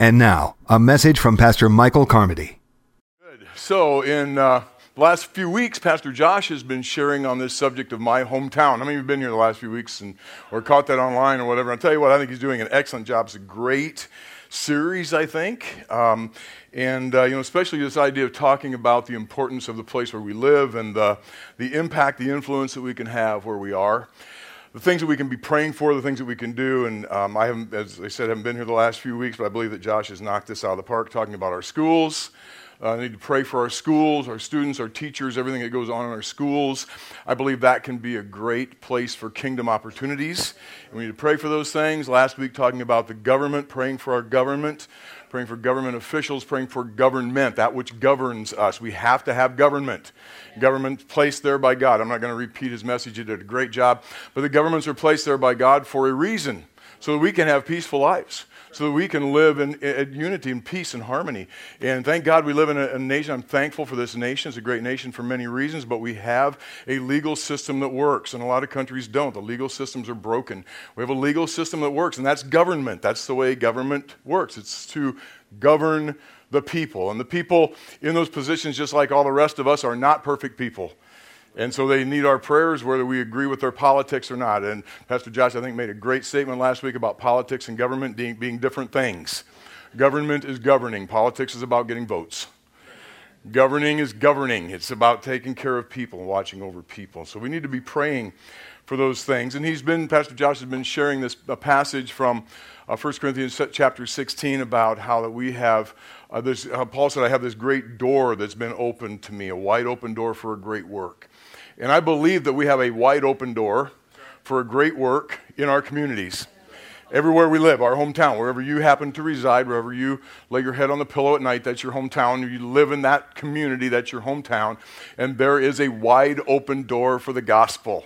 And now, a message from Pastor Michael Carmody. Good. So, in uh, the last few weeks, Pastor Josh has been sharing on this subject of my hometown. How many of you have been here the last few weeks and, or caught that online or whatever? I'll tell you what, I think he's doing an excellent job. It's a great series, I think. Um, and, uh, you know, especially this idea of talking about the importance of the place where we live and the, the impact, the influence that we can have where we are the things that we can be praying for, the things that we can do. And um, I haven't, as I said, haven't been here the last few weeks, but I believe that Josh has knocked this out of the park talking about our schools. Uh, I need to pray for our schools, our students, our teachers, everything that goes on in our schools. I believe that can be a great place for kingdom opportunities. And we need to pray for those things. Last week, talking about the government, praying for our government praying for government officials, praying for government, that which governs us. We have to have government. Government placed there by God. I'm not going to repeat his message, he did a great job. But the governments are placed there by God for a reason, so that we can have peaceful lives so that we can live in, in, unity and peace and harmony. And thank God we live in a, a, nation. I'm thankful for this nation. It's a great nation for many reasons, but we have a legal system that works, and a lot of countries don't. The legal systems are broken. We have a legal system that works, and that's government. That's the way government works. It's to govern the people. And the people in those positions, just like all the rest of us, are not perfect people. And so they need our prayers whether we agree with their politics or not. And Pastor Josh, I think, made a great statement last week about politics and government being, different things. Government is governing, politics is about getting votes. Governing is governing, it's about taking care of people and watching over people. So we need to be praying for those things. And he's been, Pastor Josh has been sharing this a passage from uh, 1 Corinthians chapter 16 about how that we have uh, this, uh, Paul said, I have this great door that's been opened to me, a wide open door for a great work. And I believe that we have a wide open door for a great work in our communities. Everywhere we live, our hometown, wherever you happen to reside, wherever you lay your head on the pillow at night, that's your hometown. You live in that community, that's your hometown. And there is a wide open door for the gospel.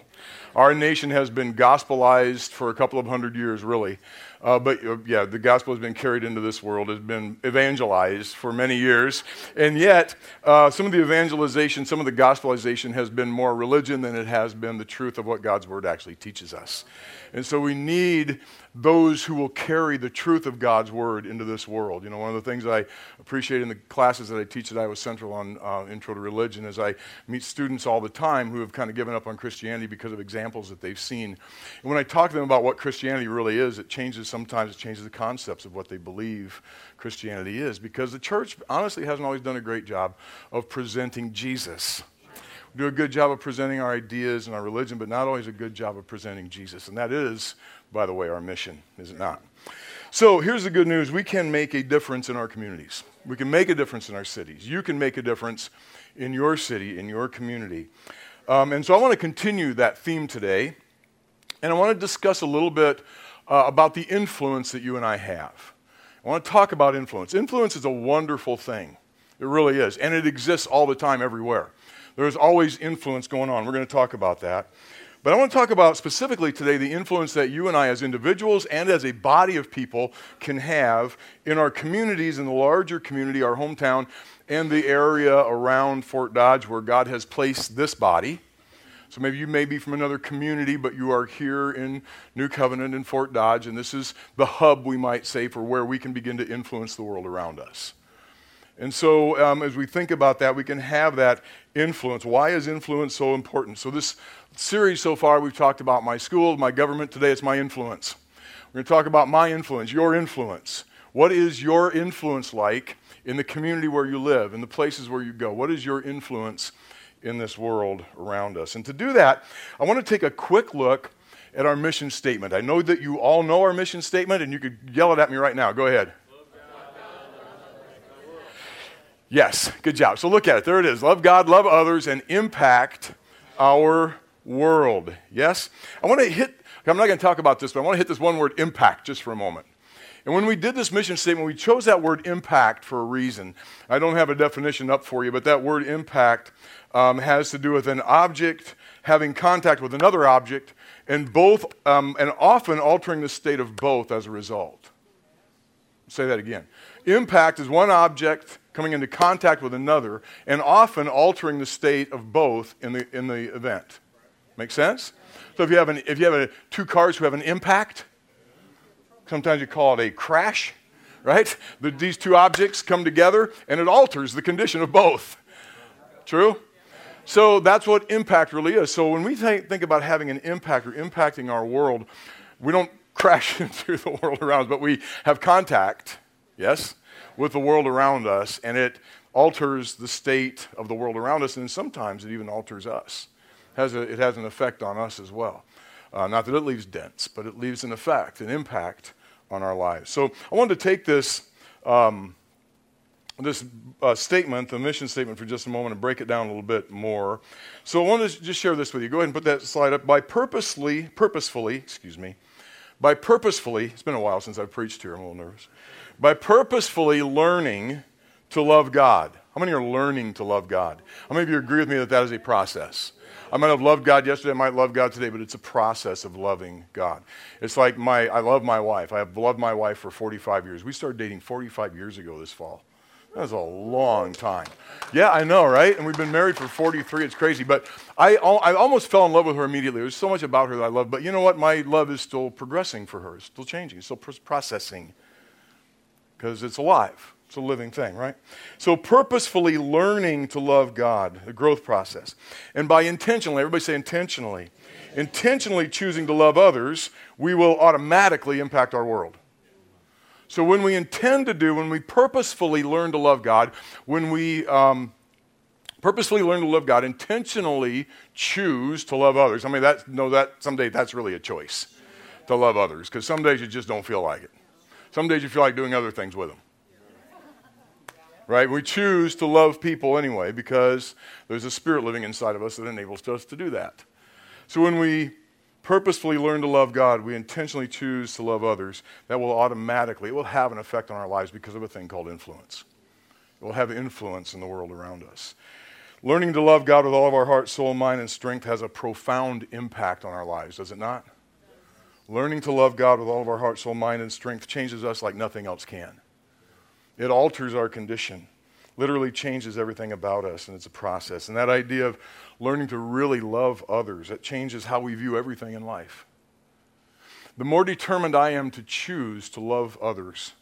Our nation has been gospelized for a couple of hundred years, really. Uh, but uh, yeah, the gospel has been carried into this world, has been evangelized for many years. And yet, uh, some of the evangelization, some of the gospelization has been more religion than it has been the truth of what God's word actually teaches us. And so we need those who will carry the truth of God's word into this world. You know, one of the things I appreciate in the classes that I teach at Iowa Central on uh, Intro to Religion is I meet students all the time who have kind of given up on Christianity because of examples that they've seen. And when I talk to them about what Christianity really is, it changes sometimes, it changes the concepts of what they believe Christianity is because the church honestly hasn't always done a great job of presenting Jesus do a good job of presenting our ideas and our religion, but not always a good job of presenting Jesus. And that is by the way, our mission, is it not? So here's the good news we can make a difference in our communities. We can make a difference in our cities. You can make a difference in your city, in your community. Um, and so I want to continue that theme today. And I want to discuss a little bit uh, about the influence that you and I have. I want to talk about influence. Influence is a wonderful thing. It really is. And it exists all the time, everywhere. There's always influence going on. We're going to talk about that. But I want to talk about specifically today the influence that you and I, as individuals and as a body of people, can have in our communities, in the larger community, our hometown, and the area around Fort Dodge where God has placed this body. So maybe you may be from another community, but you are here in New Covenant in Fort Dodge, and this is the hub, we might say, for where we can begin to influence the world around us. And so, um, as we think about that, we can have that influence. Why is influence so important? So, this series so far, we've talked about my school, my government. Today, it's my influence. We're going to talk about my influence, your influence. What is your influence like in the community where you live, in the places where you go? What is your influence in this world around us? And to do that, I want to take a quick look at our mission statement. I know that you all know our mission statement, and you could yell it at me right now. Go ahead. Yes, good job. So look at it. There it is. Love God, love others, and impact our world. Yes? I want to hit, I'm not going to talk about this, but I want to hit this one word impact just for a moment. And when we did this mission statement, we chose that word impact for a reason. I don't have a definition up for you, but that word impact um, has to do with an object having contact with another object, and both, um, and often altering the state of both as a result. say that again. Impact is one object coming into contact with another, and often altering the state of both in the, in the event. Make sense? So if you have, an, if you have a, two cars who have an impact, sometimes you call it a crash, right? The, these two objects come together and it alters the condition of both. True? So that's what impact really is. So when we think, think about having an impact or impacting our world, we don't crash into the world around us, but we have contact, yes, with the world around us, and it alters the state of the world around us, and sometimes it even alters us. Has, a, it has an effect on us as well. Uh, not that it leaves dents, but it leaves an effect, an impact on our lives. So I wanted to take this, um, this uh, statement, the mission statement, for just a moment and break it down a little bit more. So I wanted to just share this with you. Go ahead and put that slide up. By purposely, purposefully, excuse me, by purposefully, it's been a while since I've preached here, I'm a little nervous. By purposefully learning to love God. How many are learning to love God? How many of you agree with me that that is a process? I might have loved God yesterday, I might love God today, but it's a process of loving God. It's like my, I love my wife. I have loved my wife for 45 years. We started dating 45 years ago this fall. That's a long time. Yeah, I know, right? And we've been married for 43. It's crazy. But I, I almost fell in love with her immediately. There's so much about her that I love. But you know what? My love is still progressing for her. It's still changing. It's still processing because it's alive. It's a living thing, right? So, purposefully learning to love God, the growth process. And by intentionally, everybody say intentionally, intentionally choosing to love others, we will automatically impact our world. So, when we intend to do, when we purposefully learn to love God, when we um, purposefully learn to love God, intentionally choose to love others. I mean, that, no, that someday that's really a choice to love others because some days you just don't feel like it. Some days you feel like doing other things with them right? We choose to love people anyway because there's a spirit living inside of us that enables us to do that. So when we purposefully learn to love God, we intentionally choose to love others, that will automatically, it will have an effect on our lives because of a thing called influence. It will have influence in the world around us. Learning to love God with all of our heart, soul, mind, and strength has a profound impact on our lives, does it not? Learning to love God with all of our heart, soul, mind, and strength changes us like nothing else can. It alters our condition, literally changes everything about us, and it's a process. And that idea of learning to really love others, it changes how we view everything in life. The more determined I am to choose to love others,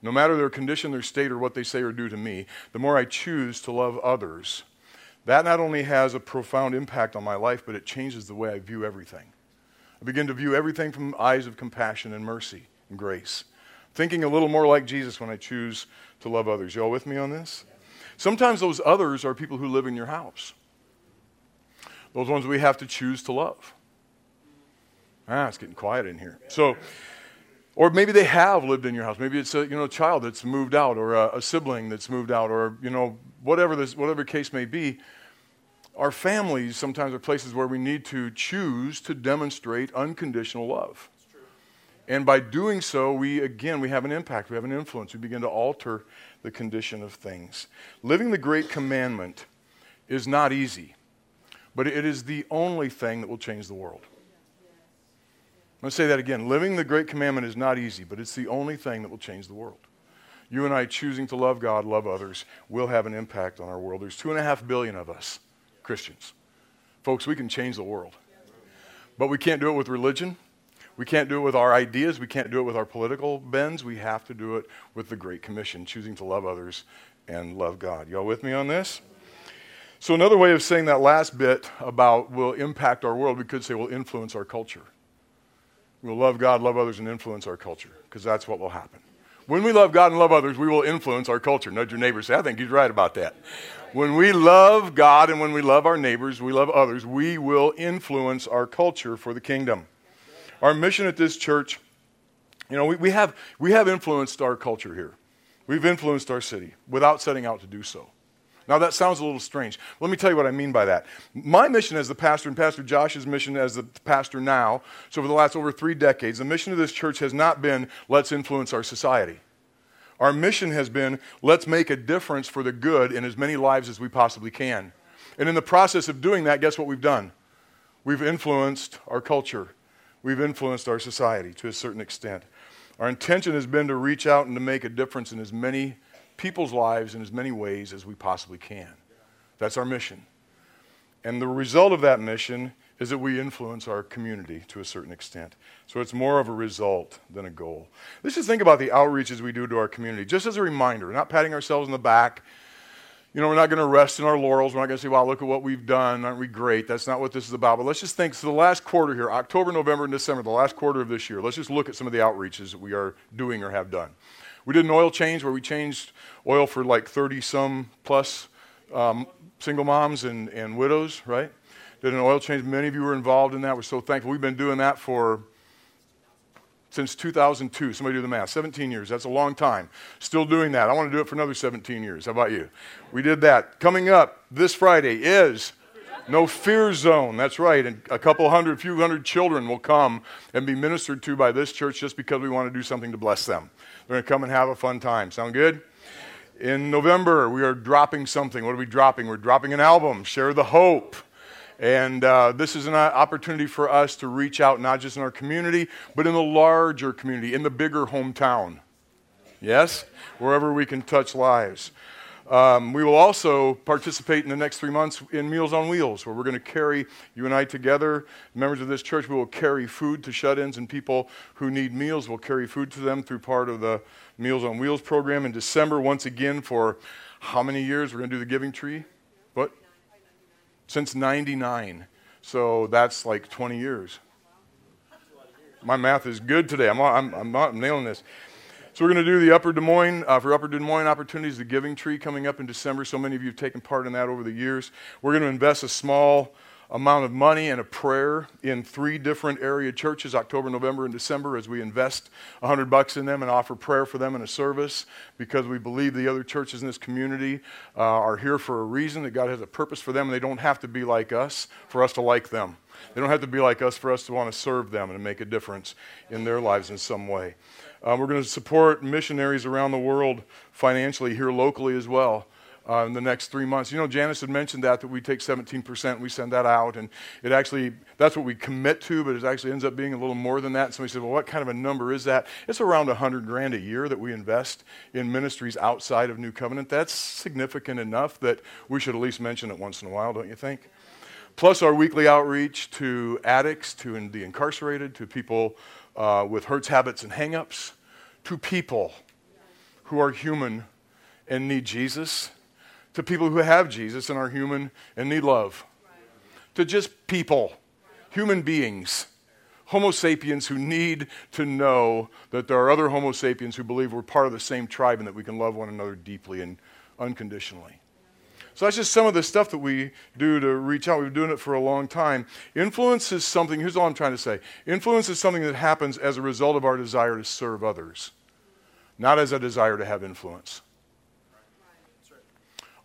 no matter their condition, their state, or what they say or do to me, the more I choose to love others, that not only has a profound impact on my life, but it changes the way I view everything. I begin to view everything from eyes of compassion and mercy and grace thinking a little more like Jesus when I choose to love others. Y'all with me on this? Sometimes those others are people who live in your house. Those ones we have to choose to love. Ah, it's getting quiet in here. So, or maybe they have lived in your house. Maybe it's a you know a child that's moved out, or a, a sibling that's moved out, or you know whatever this whatever case may be. Our families sometimes are places where we need to choose to demonstrate unconditional love. And by doing so, we again we have an impact, we have an influence. We begin to alter the condition of things. Living the great commandment is not easy, but it is the only thing that will change the world. I'm going to say that again. Living the great commandment is not easy, but it's the only thing that will change the world. You and I choosing to love God, love others, will have an impact on our world. There's two and a half billion of us, Christians. Folks, we can change the world. But we can't do it with religion. We can't do it with our ideas. We can't do it with our political bends. We have to do it with the Great Commission, choosing to love others and love God. Y'all with me on this? So, another way of saying that last bit about will impact our world, we could say will influence our culture. We'll love God, love others, and influence our culture, because that's what will happen. When we love God and love others, we will influence our culture. Nudge your neighbor say, I think he's right about that. When we love God and when we love our neighbors, we love others, we will influence our culture for the kingdom. Our mission at this church, you know, we, we, have, we have influenced our culture here. We've influenced our city without setting out to do so. Now, that sounds a little strange. Let me tell you what I mean by that. My mission as the pastor, and Pastor Josh's mission as the pastor now, so for the last over three decades, the mission of this church has not been let's influence our society. Our mission has been let's make a difference for the good in as many lives as we possibly can. And in the process of doing that, guess what we've done? We've influenced our culture we've influenced our society to a certain extent. Our intention has been to reach out and to make a difference in as many people's lives in as many ways as we possibly can. That's our mission. And the result of that mission is that we influence our community to a certain extent. So it's more of a result than a goal. Let's just think about the outreaches we do to our community, just as a reminder, not patting ourselves on the back. You know, we're not going to rest in our laurels. We're not going to say, wow, look at what we've done. Aren't we great? That's not what this is about. But let's just think, so the last quarter here, October, November, and December, the last quarter of this year, let's just look at some of the outreaches that we are doing or have done. We did an oil change where we changed oil for like 30 some plus um, single moms and, and widows, right? Did an oil change. Many of you were involved in that. We're so thankful. We've been doing that for since 2002. Somebody do the math. 17 years. That's a long time. Still doing that. I want to do it for another 17 years. How about you? We did that. Coming up this Friday is no fear zone. That's right. And a couple hundred, a few hundred children will come and be ministered to by this church just because we want to do something to bless them. They're going to come and have a fun time. Sound good? In November, we are dropping something. What are we dropping? We're dropping an album, Share the Hope. And uh, this is an opportunity for us to reach out, not just in our community, but in the larger community, in the bigger hometown. Yes? Wherever we can touch lives. Um, we will also participate in the next three months in Meals on Wheels, where we're going to carry you and I together, members of this church. We will carry food to shut ins and people who need meals. We'll carry food to them through part of the Meals on Wheels program. In December, once again, for how many years? We're going to do the Giving Tree? What? Since 99. So that's like 20 years. My math is good today. I'm, I'm, I'm, not, nailing this. So we're going to do the Upper Des Moines, uh, for Upper Des Moines opportunities, the Giving Tree coming up in December. So many of you have taken part in that over the years. We're going to invest a small amount of money and a prayer in three different area churches, October, November, and December, as we invest 100 bucks in them and offer prayer for them in a service because we believe the other churches in this community uh, are here for a reason, that God has a purpose for them, and they don't have to be like us for us to like them. They don't have to be like us for us to want to serve them and make a difference in their lives in some way. Uh, we're going to support missionaries around the world financially here locally as well. Uh, in the next three months. You know, Janice had mentioned that, that we take 17%, we send that out, and it actually, that's what we commit to, but it actually ends up being a little more than that. And somebody said, well, what kind of a number is that? It's around 100 grand a year that we invest in ministries outside of New Covenant. That's significant enough that we should at least mention it once in a while, don't you think? Plus our weekly outreach to addicts, to the incarcerated, to people uh, with hurts, habits, and hangups to people who are human and need Jesus, to people who have Jesus and are human and need love, to just people, human beings. Homo sapiens who need to know that there are other Homo sapiens who believe we're part of the same tribe and that we can love one another deeply and unconditionally. So that's just some of the stuff that we do to reach out. We've been doing it for a long time. Influence is something, here's all I'm trying to say influence is something that happens as a result of our desire to serve others, not as a desire to have influence.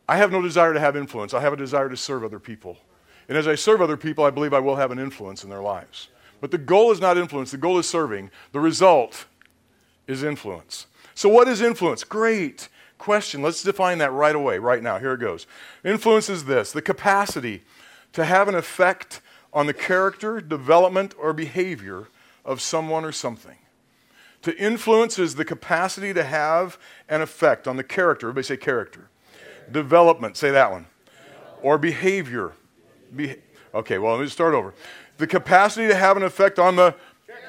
I have no desire to have influence. I have a desire to serve other people. And as I serve other people, I believe I will have an influence in their lives. But the goal is not influence, the goal is serving. The result is influence. So, what is influence? Great question. Let's define that right away, right now. Here it goes. Influence is this the capacity to have an effect on the character, development, or behavior of someone or something. To influence is the capacity to have an effect on the character. Everybody say character. Development, say that one. Or behavior. Be- okay, well, let me start over. The capacity to have an effect on the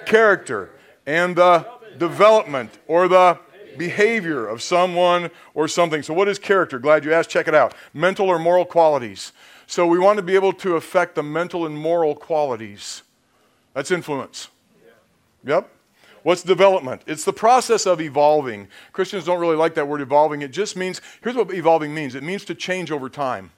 character and the development or the behavior of someone or something. So, what is character? Glad you asked. Check it out. Mental or moral qualities. So, we want to be able to affect the mental and moral qualities. That's influence. Yep. What's development? It's the process of evolving. Christians don't really like that word evolving. It just means, here's what evolving means it means to change over time.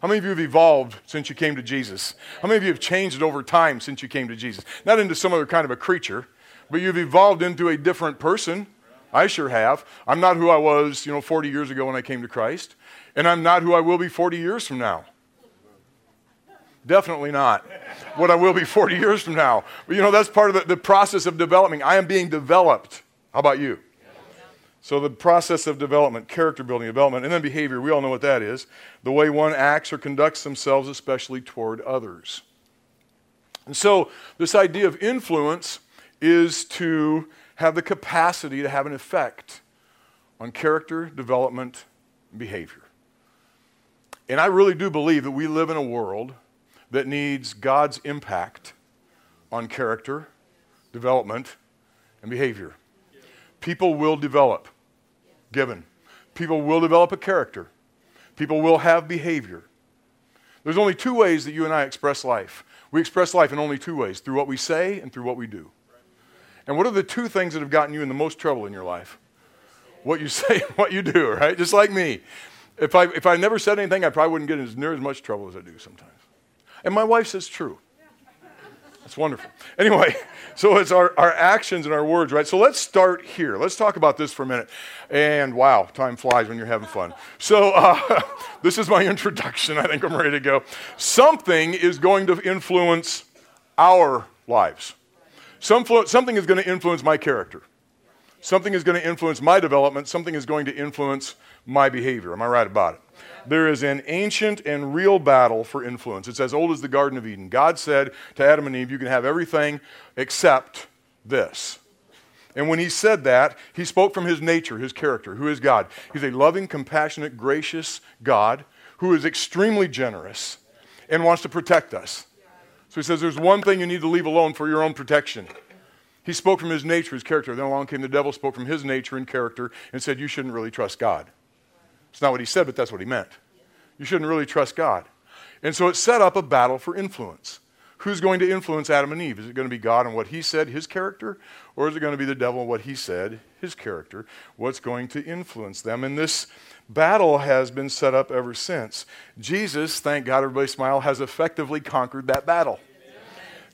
How many of you have evolved since you came to Jesus? How many of you have changed over time since you came to Jesus? Not into some other kind of a creature, but you've evolved into a different person. I sure have. I'm not who I was, you know, 40 years ago when I came to Christ, and I'm not who I will be 40 years from now. Definitely not what I will be 40 years from now. But you know, that's part of the, the process of developing. I am being developed. How about you? So, the process of development, character building, development, and then behavior, we all know what that is. The way one acts or conducts themselves, especially toward others. And so, this idea of influence is to have the capacity to have an effect on character, development, and behavior. And I really do believe that we live in a world that needs God's impact on character, development, and behavior. People will develop, given. People will develop a character. People will have behavior. There's only two ways that you and I express life. We express life in only two ways through what we say and through what we do. And what are the two things that have gotten you in the most trouble in your life? What you say and what you do, right? Just like me. If I, if I never said anything, I probably wouldn't get as near as much trouble as I do sometimes. And my wife says true. That's wonderful. Anyway, so it's our, our actions and our words, right? So let's start here. Let's talk about this for a minute. And wow, time flies when you're having fun. So uh, this is my introduction. I think I'm ready to go. Something is going to influence our lives. Some, something is going to influence my character. Something is going to influence my development. Something is going to influence my behavior. Am I right about it? There is an ancient and real battle for influence. It's as old as the Garden of Eden. God said to Adam and Eve, You can have everything except this. And when he said that, he spoke from his nature, his character, who is God. He's a loving, compassionate, gracious God who is extremely generous and wants to protect us. So he says, There's one thing you need to leave alone for your own protection. He spoke from his nature, his character. Then along came the devil, spoke from his nature and character, and said, You shouldn't really trust God. It's not what he said, but that's what he meant. You shouldn't really trust God. And so it set up a battle for influence. Who's going to influence Adam and Eve? Is it going to be God and what he said, his character? Or is it going to be the devil and what he said, his character? What's going to influence them? And this battle has been set up ever since. Jesus, thank God, everybody smile, has effectively conquered that battle.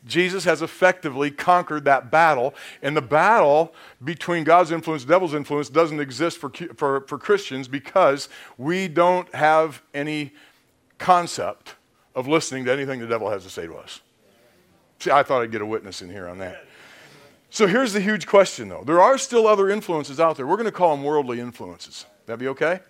Jesus has effectively conquered that battle. And the battle between God's influence and devil's influence doesn't exist for, for, for Christians because we don't have any concept of listening to anything the devil has to say to us. See, I thought I'd get a witness in here on that. So here's the huge question, though. There are still other influences out there. We're going to call them worldly influences. That be okay?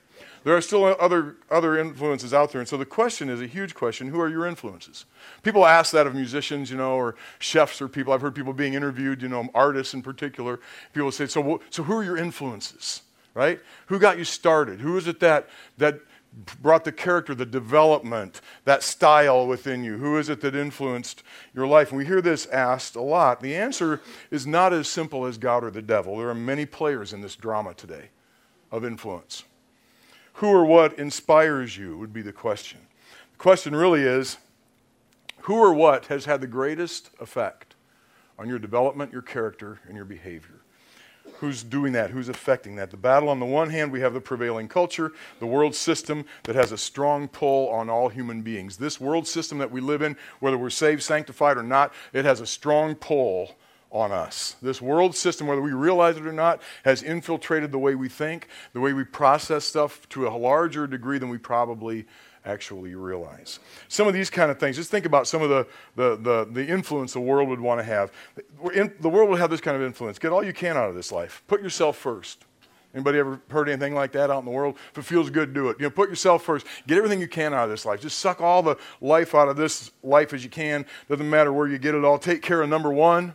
There are still other, other influences out there. And so the question is a huge question who are your influences? People ask that of musicians, you know, or chefs or people. I've heard people being interviewed, you know, artists in particular. People say, so, so who are your influences, right? Who got you started? Who is it that, that brought the character, the development, that style within you? Who is it that influenced your life? And we hear this asked a lot. The answer is not as simple as God or the devil. There are many players in this drama today of influence. Who or what inspires you would be the question. The question really is who or what has had the greatest effect on your development, your character, and your behavior? Who's doing that? Who's affecting that? The battle on the one hand, we have the prevailing culture, the world system that has a strong pull on all human beings. This world system that we live in, whether we're saved, sanctified, or not, it has a strong pull on us. This world system, whether we realize it or not, has infiltrated the way we think, the way we process stuff to a larger degree than we probably actually realize. Some of these kind of things, just think about some of the, the, the, the influence the world would want to have. In, the world would have this kind of influence. Get all you can out of this life. Put yourself first. Anybody ever heard anything like that out in the world? If it feels good, do it. You know, put yourself first. Get everything you can out of this life. Just suck all the life out of this life as you can. Doesn't matter where you get it all. Take care of number one.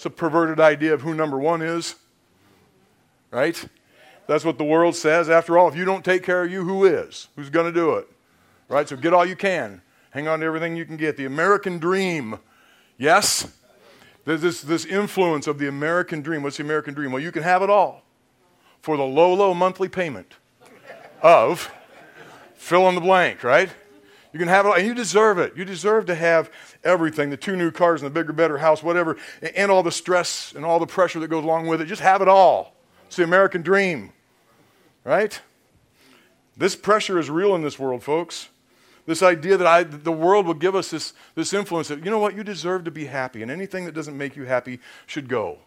It's a perverted idea of who number one is, right? That's what the world says. After all, if you don't take care of you, who is? Who's going to do it? Right? So get all you can. Hang on to everything you can get. The American dream. Yes? There's this, this influence of the American dream. What's the American dream? Well, you can have it all for the low, low monthly payment of fill in the blank, right? You can have it, and you deserve it. You deserve to have everything the two new cars and the bigger, better house, whatever, and all the stress and all the pressure that goes along with it. Just have it all. It's the American dream, right? This pressure is real in this world, folks. This idea that I, the world will give us this, this influence that, you know what, you deserve to be happy, and anything that doesn't make you happy should go.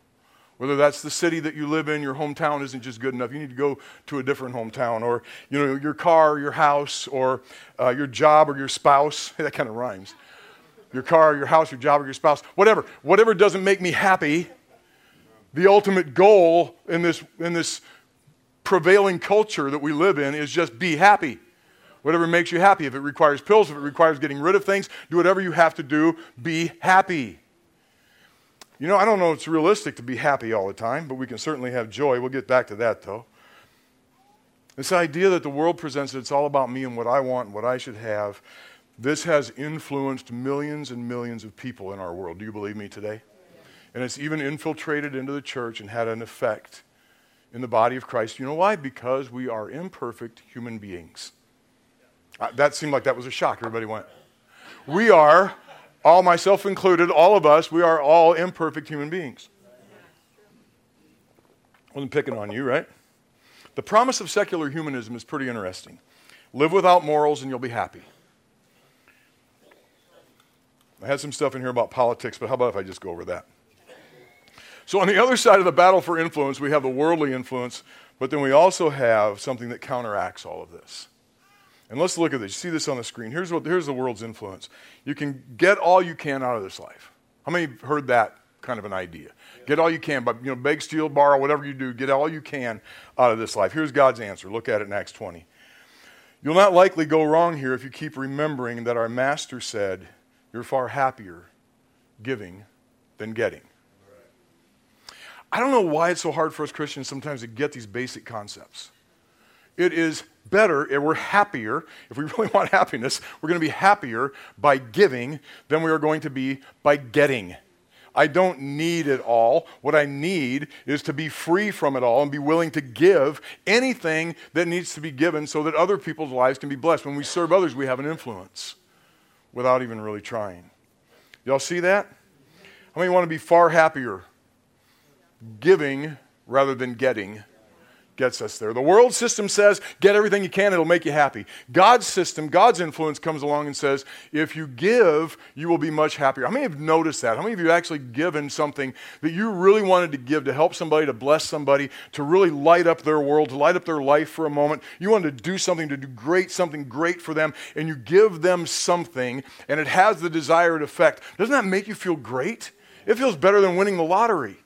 Whether that's the city that you live in, your hometown isn't just good enough. You need to go to a different hometown, or you know, your car, your house, or uh, your job, or your spouse. that kind of rhymes. Your car, your house, your job, or your spouse. Whatever. Whatever doesn't make me happy. The ultimate goal in this in this prevailing culture that we live in is just be happy. Whatever makes you happy. If it requires pills, if it requires getting rid of things, do whatever you have to do. Be happy. You know, I don't know if it's realistic to be happy all the time, but we can certainly have joy. We'll get back to that, though. This idea that the world presents it's all about me and what I want and what I should have. This has influenced millions and millions of people in our world. Do you believe me today? And it's even infiltrated into the church and had an effect in the body of Christ. You know why? Because we are imperfect human beings. That seemed like that was a shock. Everybody went. We are, all myself included, all of us, we are all imperfect human beings. I wasn't picking on you, right? The promise of secular humanism is pretty interesting. Live without morals and you'll be happy. I had some stuff in here about politics, but how about if I just go over that? So, on the other side of the battle for influence, we have the worldly influence, but then we also have something that counteracts all of this. And let's look at this. You see this on the screen. Here's, what, here's the world's influence. You can get all you can out of this life. How many heard that kind of an idea? Get all you can, but you know, beg, steal, borrow, whatever you do, get all you can out of this life. Here's God's answer. Look at it in Acts 20. You'll not likely go wrong here if you keep remembering that our master said, You're far happier giving than getting. I don't know why it's so hard for us Christians sometimes to get these basic concepts. It is better, if we're happier, if we really want happiness, we're going to be happier by giving than we are going to be by getting. I don't need it all. What I need is to be free from it all and be willing to give anything that needs to be given so that other people's lives can be blessed. When we serve others, we have an influence without even really trying. Y'all see that? How many want to be far happier giving rather than getting gets us there. The world system says, get everything you can, it'll make you happy. God's system, God's influence comes along and says, if you give, you will be much happier. How many have noticed that? How many of you actually given something that you really wanted to give to help somebody, to bless somebody, to really light up their world, to light up their life for a moment? You wanted to do something, to do great, something great for them, and you give them something, and it has the desired effect. Doesn't that make you feel great? It feels better than winning the lottery.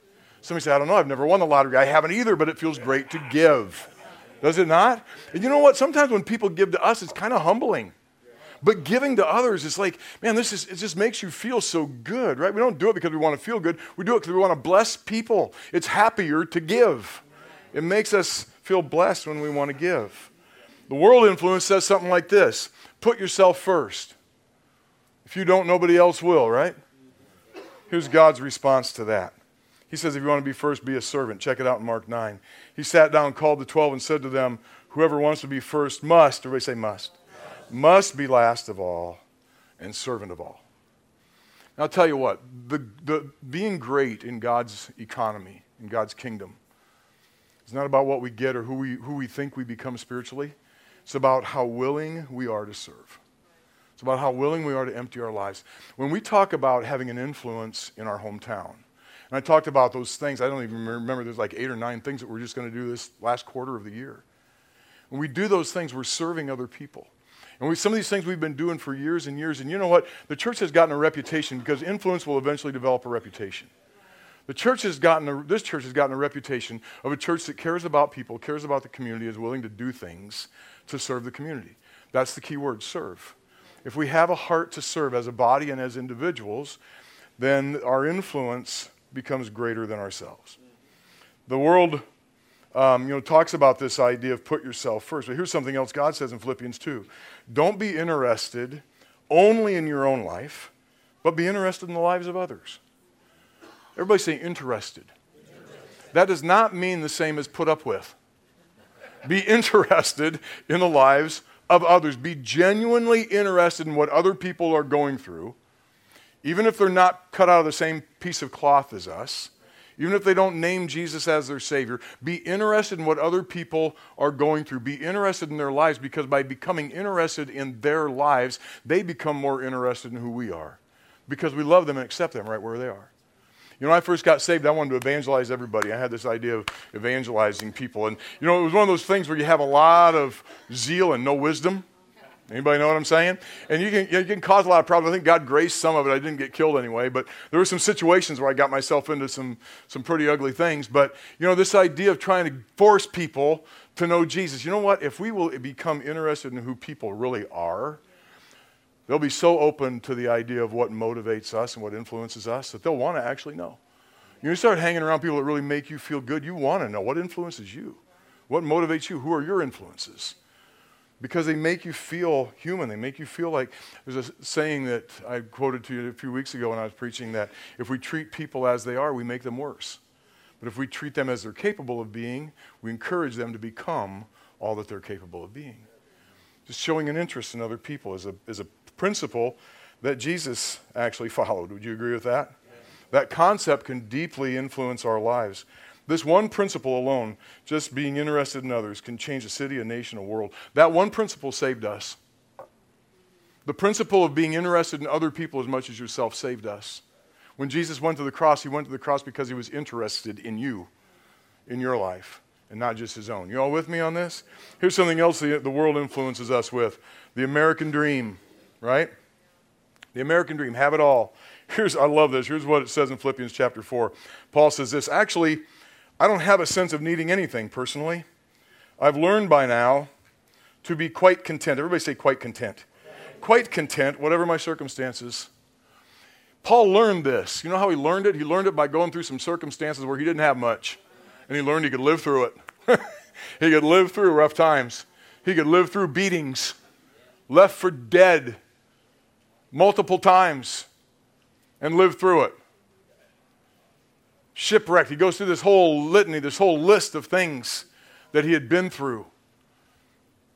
Somebody say, I don't know, I've never won the lottery. I haven't either, but it feels great to give. Does it not? And you know what? Sometimes when people give to us, it's kind of humbling. But giving to others is like, man, this is, it just makes you feel so good, right? We don't do it because we want to feel good. We do it because we want to bless people. It's happier to give. It makes us feel blessed when we want to give. The world influence says something like this put yourself first. If you don't, nobody else will, right? Here's God's response to that. He says, if you want to be first, be a servant. Check it out in Mark 9. He sat down, called the 12, and said to them, Whoever wants to be first must, everybody say must, must be last of all and servant of all. Now, I'll tell you what, the, the, being great in God's economy, in God's kingdom, is not about what we get or who we, who we think we become spiritually. It's about how willing we are to serve. It's about how willing we are to empty our lives. When we talk about having an influence in our hometown, and I talked about those things. I don't even remember, there's like eight or nine things that we're just going to do this last quarter of the year. When we do those things, we're serving other people. And we, some of these things we've been doing for years and years. And you know what? The church has gotten a reputation because influence will eventually develop a reputation. The church has gotten a, this church has gotten a reputation of a church that cares about people, cares about the community, is willing to do things to serve the community. That's the key word, serve. If we have a heart to serve as a body and as individuals, then our influence becomes greater than ourselves. The world um, you know, talks about this idea of put yourself first. But here's something else God says in Philippians 2 Don't be interested only in your own life, but be interested in the lives of others. Everybody say interested. That does not mean the same as put up with. Be interested in the lives of others. Be genuinely interested in what other people are going through even if they're not cut out of the same piece of cloth as us, even if they don't name Jesus as their Savior, be interested in what other people are going through. Be interested in their lives because by becoming interested in their lives, they become more interested in who we are because we love them and accept them right where they are. You know, when I first got saved, I wanted to evangelize everybody. I had this idea of evangelizing people. And, you know, it was one of those things where you have a lot of zeal and no wisdom. Anybody know what I'm saying? And you can, you can cause a lot of problems. I think God graced some of it. I didn't get killed anyway, but there were some situations where I got myself into some, some pretty ugly things. But, you know, this idea of trying to force people to know Jesus, you know what? If we will become interested in who people really are, they'll be so open to the idea of what motivates us and what influences us that they'll want to actually know. You start hanging around people that really make you feel good, you want to know what influences you, what motivates you, who are your influences. Because they make you feel human. They make you feel like there's a saying that I quoted to you a few weeks ago when I was preaching that if we treat people as they are, we make them worse. But if we treat them as they're capable of being, we encourage them to become all that they're capable of being. Just showing an interest in other people is a, is a principle that Jesus actually followed. Would you agree with that? That concept can deeply influence our lives. This one principle alone, just being interested in others, can change a city, a nation, a world. That one principle saved us. The principle of being interested in other people as much as yourself saved us. When Jesus went to the cross, he went to the cross because he was interested in you, in your life, and not just his own. You all with me on this? Here's something else the, the world influences us with the American dream, right? The American dream, have it all. Here's, I love this. Here's what it says in Philippians chapter 4. Paul says this Actually, I don't have a sense of needing anything personally. I've learned by now to be quite content. Everybody say, quite content. Quite content, whatever my circumstances. Paul learned this. You know how he learned it? He learned it by going through some circumstances where he didn't have much. And he learned he could live through it. he could live through rough times. He could live through beatings, left for dead multiple times, and live through it. Shipwrecked. He goes through this whole litany, this whole list of things that he had been through.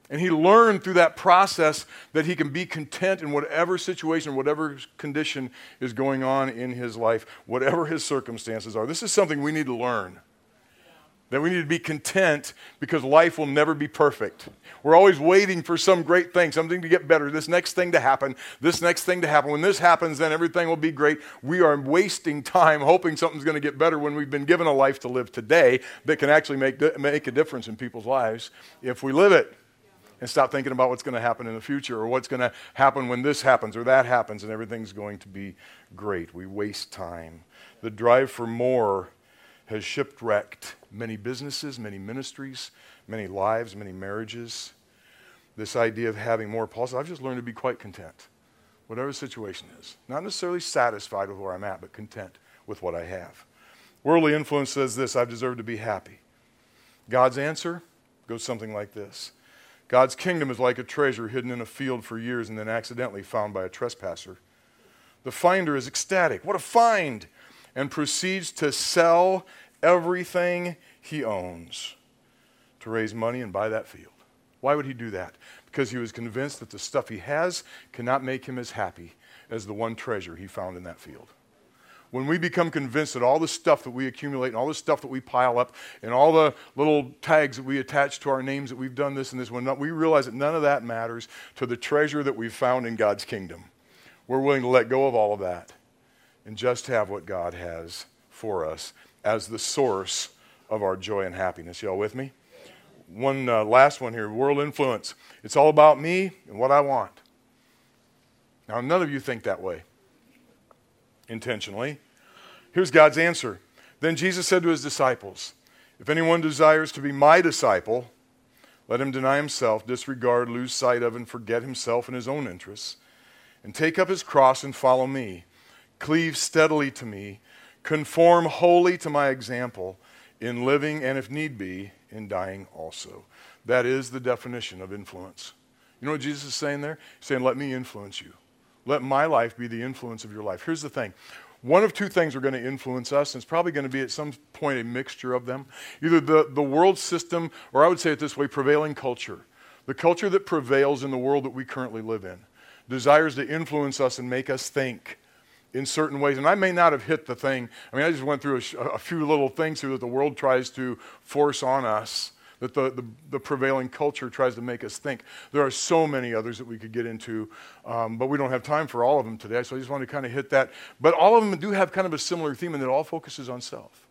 And he learned through that process that he can be content in whatever situation, whatever condition is going on in his life, whatever his circumstances are. This is something we need to learn. That we need to be content because life will never be perfect. We're always waiting for some great thing, something to get better, this next thing to happen, this next thing to happen. When this happens, then everything will be great. We are wasting time hoping something's going to get better when we've been given a life to live today that can actually make, make a difference in people's lives if we live it and stop thinking about what's going to happen in the future or what's going to happen when this happens or that happens and everything's going to be great. We waste time. The drive for more has shipwrecked many businesses, many ministries, many lives, many marriages. This idea of having more. Paul I've just learned to be quite content, whatever the situation is. Not necessarily satisfied with where I'm at, but content with what I have. Worldly influence says this I've deserved to be happy. God's answer goes something like this God's kingdom is like a treasure hidden in a field for years and then accidentally found by a trespasser. The finder is ecstatic. What a find! And proceeds to sell everything he owns to raise money and buy that field. Why would he do that? Because he was convinced that the stuff he has cannot make him as happy as the one treasure he found in that field when we become convinced that all the stuff that we accumulate and all the stuff that we pile up and all the little tags that we attach to our names that we've done this and this one, we realize that none of that matters to the treasure that we've found in God's kingdom. We're willing to let go of all of that and just have what God has for us as the source of our joy and happiness. Y'all with me? One uh, last one here world influence. It's all about me and what I want. Now, none of you think that way intentionally. Here's God's answer. Then Jesus said to his disciples, If anyone desires to be my disciple, let him deny himself, disregard, lose sight of, and forget himself and his own interests, and take up his cross and follow me. Cleave steadily to me, conform wholly to my example in living and, if need be, in dying also. That is the definition of influence. You know what Jesus is saying there? He's saying, Let me influence you. Let my life be the influence of your life. Here's the thing one of two things are going to influence us, and it's probably going to be at some point a mixture of them. Either the, the world system, or I would say it this way prevailing culture. The culture that prevails in the world that we currently live in desires to influence us and make us think in certain ways. And I may not have hit the thing. I mean, I just went through a, a few little things here that the world tries to force on us that the, the, the, prevailing culture tries to make us think. There are so many others that we could get into, um, but we don't have time for all of them today, so I just want to kind of hit that. But all of them do have kind of a similar theme, and it all focuses on self.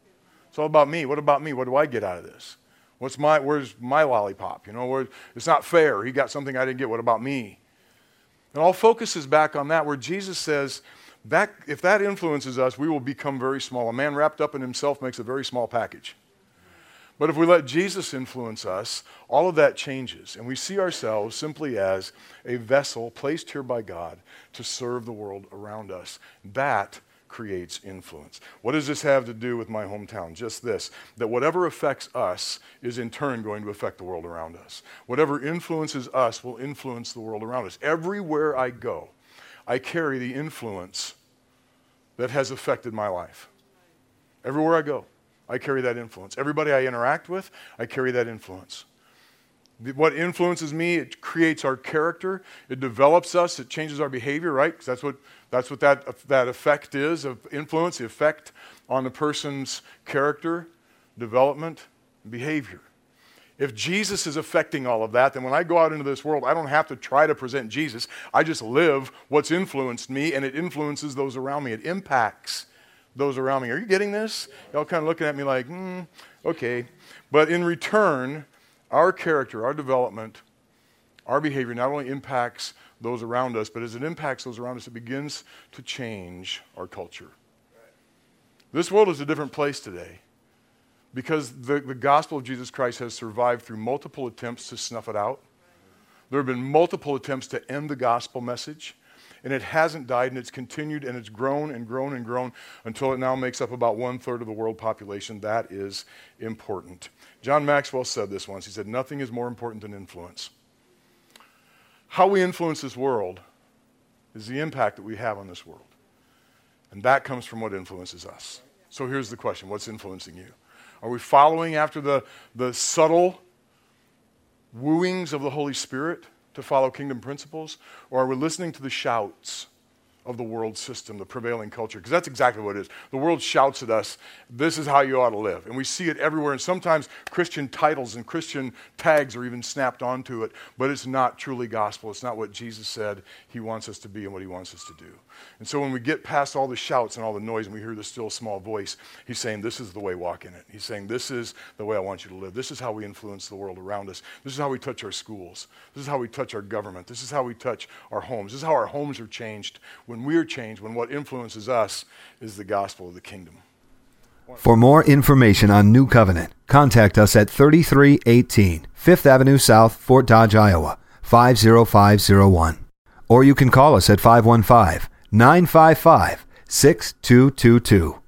It's all about me. What about me? What do I get out of this? What's my, where's my lollipop? You know, where, it's not fair. He got something I didn't get. What about me? And all focuses back on that, where Jesus says, that, if that influences us, we will become very small. A man wrapped up in himself makes a very small package. But if we let Jesus influence us, all of that changes, and we see ourselves simply as a vessel placed here by God to serve the world around us. That creates influence. What does this have to do with my hometown? Just this that whatever affects us is in turn going to affect the world around us. Whatever influences us will influence the world around us. Everywhere I go, I carry the influence that has affected my life. Everywhere I go, I carry that influence. Everybody I interact with, I carry that influence. What influences me, it creates our character, it develops us, it changes our behavior, right? Because that's what, that's what that, that effect is of influence, the effect on the person's character, development, behavior. If Jesus is affecting all of that, then when I go out into this world, I don't have to try to present Jesus. I just live what's influenced me, and it influences those around me. It impacts those around me. Are you getting this? Y'all kind of looking at me like, hmm, okay. But in return, our character, our development, our behavior not only impacts those around us, but as it impacts those around us, it begins to change our culture. This world is a different place today because the, the gospel of Jesus Christ has survived through multiple attempts to snuff it out. There have been multiple attempts to end the gospel message, and it hasn't died, and it's continued, and it's grown and grown and grown until it now makes up about one third of the world population. That is important. John Maxwell said this once. He said, Nothing is more important than influence. How we influence this world is the impact that we have on this world. And that comes from what influences us. So here's the question What's influencing you? Are we following after the, the subtle wooings of the Holy Spirit to follow kingdom principles? Or are we listening to the shouts of the world system, the prevailing culture, because that's exactly what it is. The world shouts at us, this is how you ought to live. And we see it everywhere. And sometimes Christian titles and Christian tags are even snapped onto it, but it's not truly gospel. It's not what Jesus said he wants us to be and what he wants us to do. And so when we get past all the shouts and all the noise and we hear the still small voice, he's saying, This is the way, walk in it. He's saying, This is the way I want you to live. This is how we influence the world around us. This is how we touch our schools. This is how we touch our government. This is how we touch our homes. This is how our homes are changed when we're changed, when what influences us is the gospel of the kingdom. For more information on New Covenant, contact us at 3318 Fifth Avenue South, Fort Dodge, Iowa, 50501. Or you can call us at 515 955 6222.